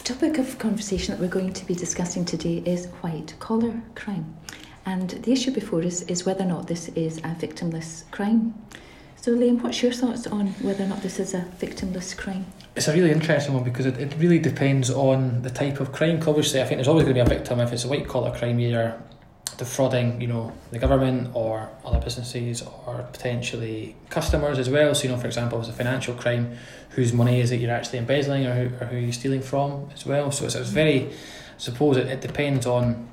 The topic of conversation that we're going to be discussing today is white collar crime. And the issue before us is whether or not this is a victimless crime. So, Liam, what's your thoughts on whether or not this is a victimless crime? It's a really interesting one because it, it really depends on the type of crime. Obviously, I think there's always going to be a victim if it's a white collar crime, either defrauding, you know, the government or other businesses or potentially customers as well. So, you know, for example, it's a financial crime, whose money is it you're actually embezzling or who, or who you're stealing from as well. So it's, it's very, I suppose it, it depends on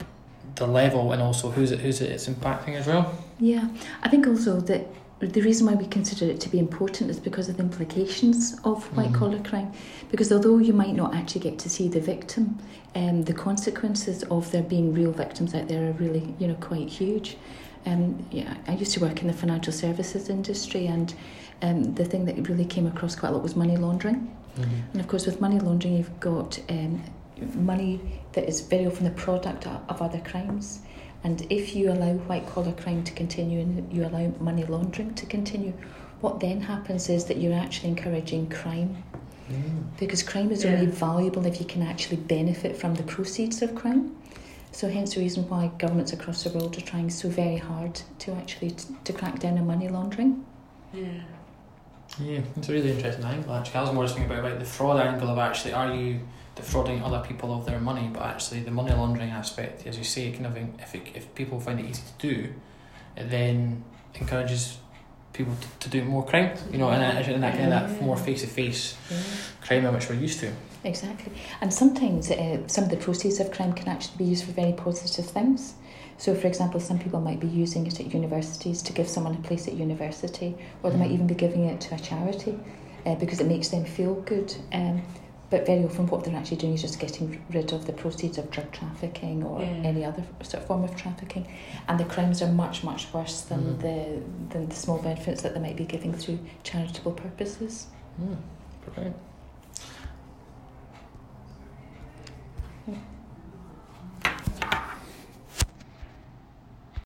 the level and also who's it, who's it it's impacting as well. Yeah, I think also that the reason why we consider it to be important is because of the implications of white collar mm-hmm. crime. Because although you might not actually get to see the victim, um, the consequences of there being real victims out there are really, you know, quite huge. Um, yeah, I used to work in the financial services industry, and um, the thing that really came across quite a lot was money laundering. Mm-hmm. And of course, with money laundering, you've got um, money that is very often the product of other crimes. And if you allow white collar crime to continue and you allow money laundering to continue, what then happens is that you're actually encouraging crime. Mm. Because crime is yeah. only valuable if you can actually benefit from the proceeds of crime. So hence the reason why governments across the world are trying so very hard to actually t- to crack down on money laundering. Yeah. Yeah, it's a really interesting angle actually. I was more just thinking about like the fraud angle of actually are you defrauding other people of their money, but actually the money laundering aspect, as you say, kind of if it, if people find it easy to do, it then encourages people to, to do more crime. You know, and, and that kind of that more face to face crime in which we're used to. Exactly, and sometimes uh, some of the proceeds of crime can actually be used for very positive things. So, for example, some people might be using it at universities to give someone a place at university, or they might mm. even be giving it to a charity uh, because it makes them feel good. Um, but very often, what they're actually doing is just getting rid of the proceeds of drug trafficking or yeah. any other sort of form of trafficking, and the crimes are much much worse than mm. the than the small benefits that they might be giving through charitable purposes. Mm. Brilliant.